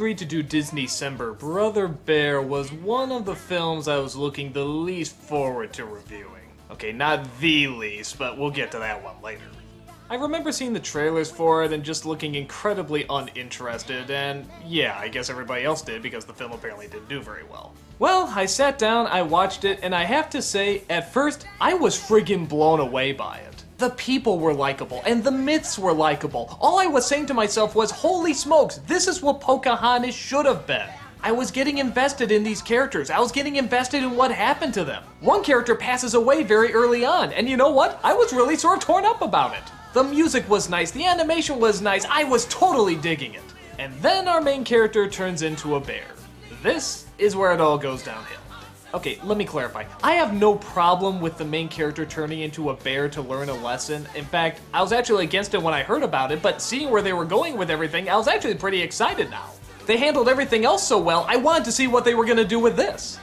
agreed to do Disney December, Brother Bear was one of the films I was looking the least forward to reviewing. Okay, not the least, but we'll get to that one later. I remember seeing the trailers for it and just looking incredibly uninterested, and yeah, I guess everybody else did because the film apparently didn't do very well. Well, I sat down, I watched it, and I have to say, at first, I was friggin' blown away by it. The people were likable, and the myths were likable. All I was saying to myself was, holy smokes, this is what Pocahontas should have been. I was getting invested in these characters. I was getting invested in what happened to them. One character passes away very early on, and you know what? I was really sort of torn up about it. The music was nice, the animation was nice, I was totally digging it. And then our main character turns into a bear. This is where it all goes downhill. Okay, let me clarify. I have no problem with the main character turning into a bear to learn a lesson. In fact, I was actually against it when I heard about it, but seeing where they were going with everything, I was actually pretty excited now. They handled everything else so well, I wanted to see what they were gonna do with this.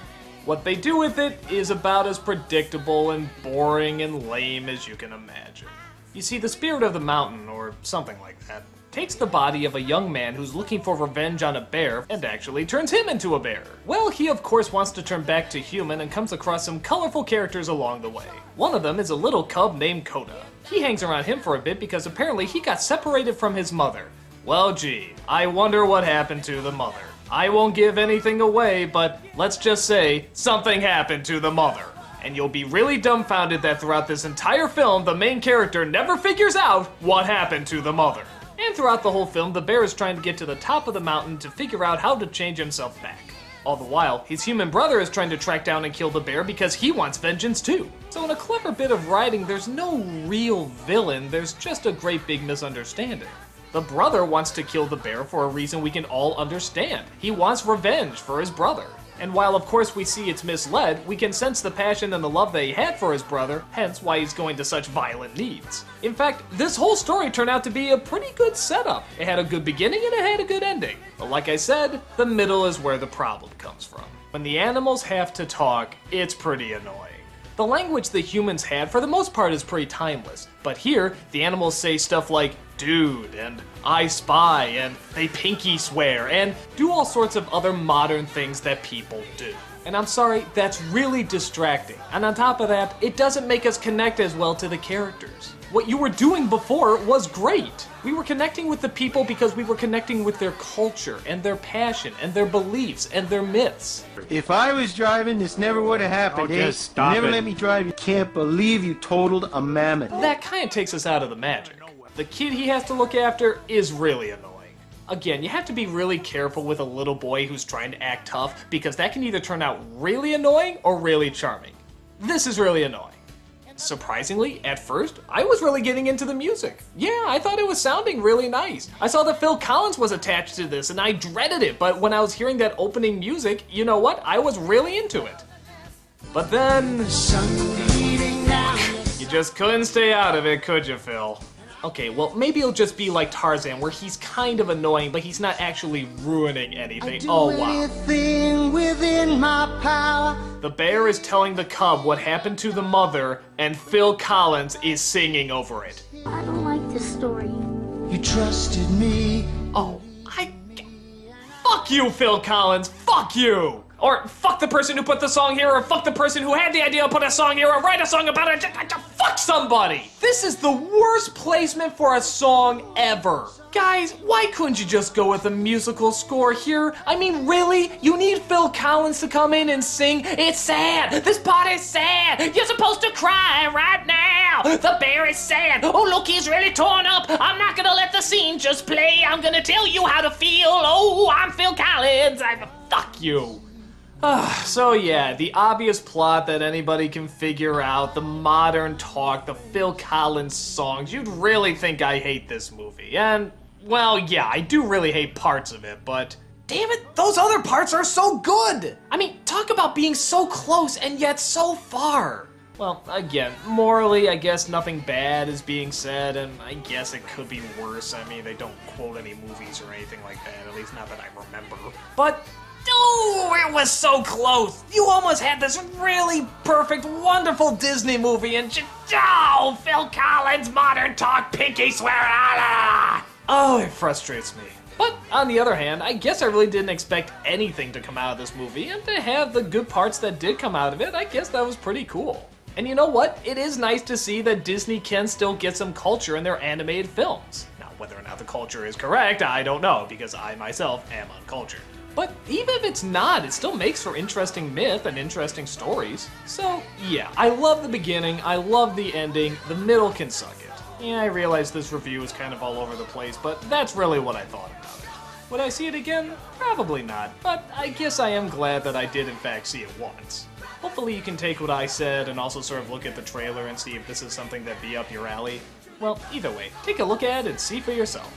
What they do with it is about as predictable and boring and lame as you can imagine. You see, the spirit of the mountain, or something like that, takes the body of a young man who's looking for revenge on a bear and actually turns him into a bear. Well, he of course wants to turn back to human and comes across some colorful characters along the way. One of them is a little cub named Koda. He hangs around him for a bit because apparently he got separated from his mother. Well, gee, I wonder what happened to the mother. I won't give anything away, but let's just say something happened to the mother and you'll be really dumbfounded that throughout this entire film, the main character never figures out what happened to the mother. And throughout the whole film, the bear is trying to get to the top of the mountain to figure out how to change himself back. All the while, his human brother is trying to track down and kill the bear because he wants vengeance too. So, in a clever bit of writing, there's no real villain, there's just a great big misunderstanding. The brother wants to kill the bear for a reason we can all understand. He wants revenge for his brother. And while of course we see it's misled, we can sense the passion and the love that he had for his brother, hence why he's going to such violent needs. In fact, this whole story turned out to be a pretty good setup. It had a good beginning and it had a good ending. But like I said, the middle is where the problem comes from. When the animals have to talk, it's pretty annoying. The language the humans had for the most part is pretty timeless, but here, the animals say stuff like dude and I spy and they pinky swear and do all sorts of other modern things that people do. And I'm sorry, that's really distracting. And on top of that, it doesn't make us connect as well to the characters. What you were doing before was great. We were connecting with the people because we were connecting with their culture and their passion and their beliefs and their myths. If I was driving, this never would have happened. Oh, eh? just stop you never it. let me drive. You can't believe you totaled a mammoth. That kind of takes us out of the magic. The kid he has to look after is really annoying. Again, you have to be really careful with a little boy who's trying to act tough because that can either turn out really annoying or really charming. This is really annoying. Surprisingly, at first, I was really getting into the music. Yeah, I thought it was sounding really nice. I saw that Phil Collins was attached to this and I dreaded it, but when I was hearing that opening music, you know what? I was really into it. But then. You just couldn't stay out of it, could you, Phil? Okay, well, maybe it'll just be like Tarzan, where he's kind of annoying, but he's not actually ruining anything. Oh, wow. Anything within my power. The bear is telling the cub what happened to the mother, and Phil Collins is singing over it. I don't like this story. You trusted me. Oh, I. Fuck you, Phil Collins! Fuck you! Or fuck the person who put the song here, or fuck the person who had the idea to put a song here, or write a song about it. Fuck somebody! This is the worst placement for a song ever. Guys, why couldn't you just go with a musical score here? I mean, really? You need Phil Collins to come in and sing? It's sad! This part is sad! You're supposed to cry right now! The bear is sad! Oh, look, he's really torn up! I'm not gonna let the scene just play! I'm gonna tell you how to feel! Oh, I'm Phil Collins! I'm Fuck you! Ah, so yeah, the obvious plot that anybody can figure out, the modern talk, the Phil Collins songs, you'd really think I hate this movie. And, well, yeah, I do really hate parts of it, but damn it, those other parts are so good! I mean, talk about being so close and yet so far! Well, again, morally, I guess nothing bad is being said, and I guess it could be worse. I mean, they don't quote any movies or anything like that, at least not that I remember. But Oh, it was so close! You almost had this really perfect, wonderful Disney movie, and j- oh, Phil Collins, modern talk, pinky swear, ah! Oh, it frustrates me. But on the other hand, I guess I really didn't expect anything to come out of this movie, and to have the good parts that did come out of it, I guess that was pretty cool. And you know what? It is nice to see that Disney can still get some culture in their animated films. Now, whether or not the culture is correct, I don't know, because I myself am uncultured. But even if it's not, it still makes for interesting myth and interesting stories. So, yeah, I love the beginning, I love the ending, the middle can suck it. Yeah, I realize this review is kind of all over the place, but that's really what I thought about it. Would I see it again? Probably not, but I guess I am glad that I did in fact see it once. Hopefully you can take what I said and also sort of look at the trailer and see if this is something that be up your alley. Well, either way, take a look at it and see for yourself.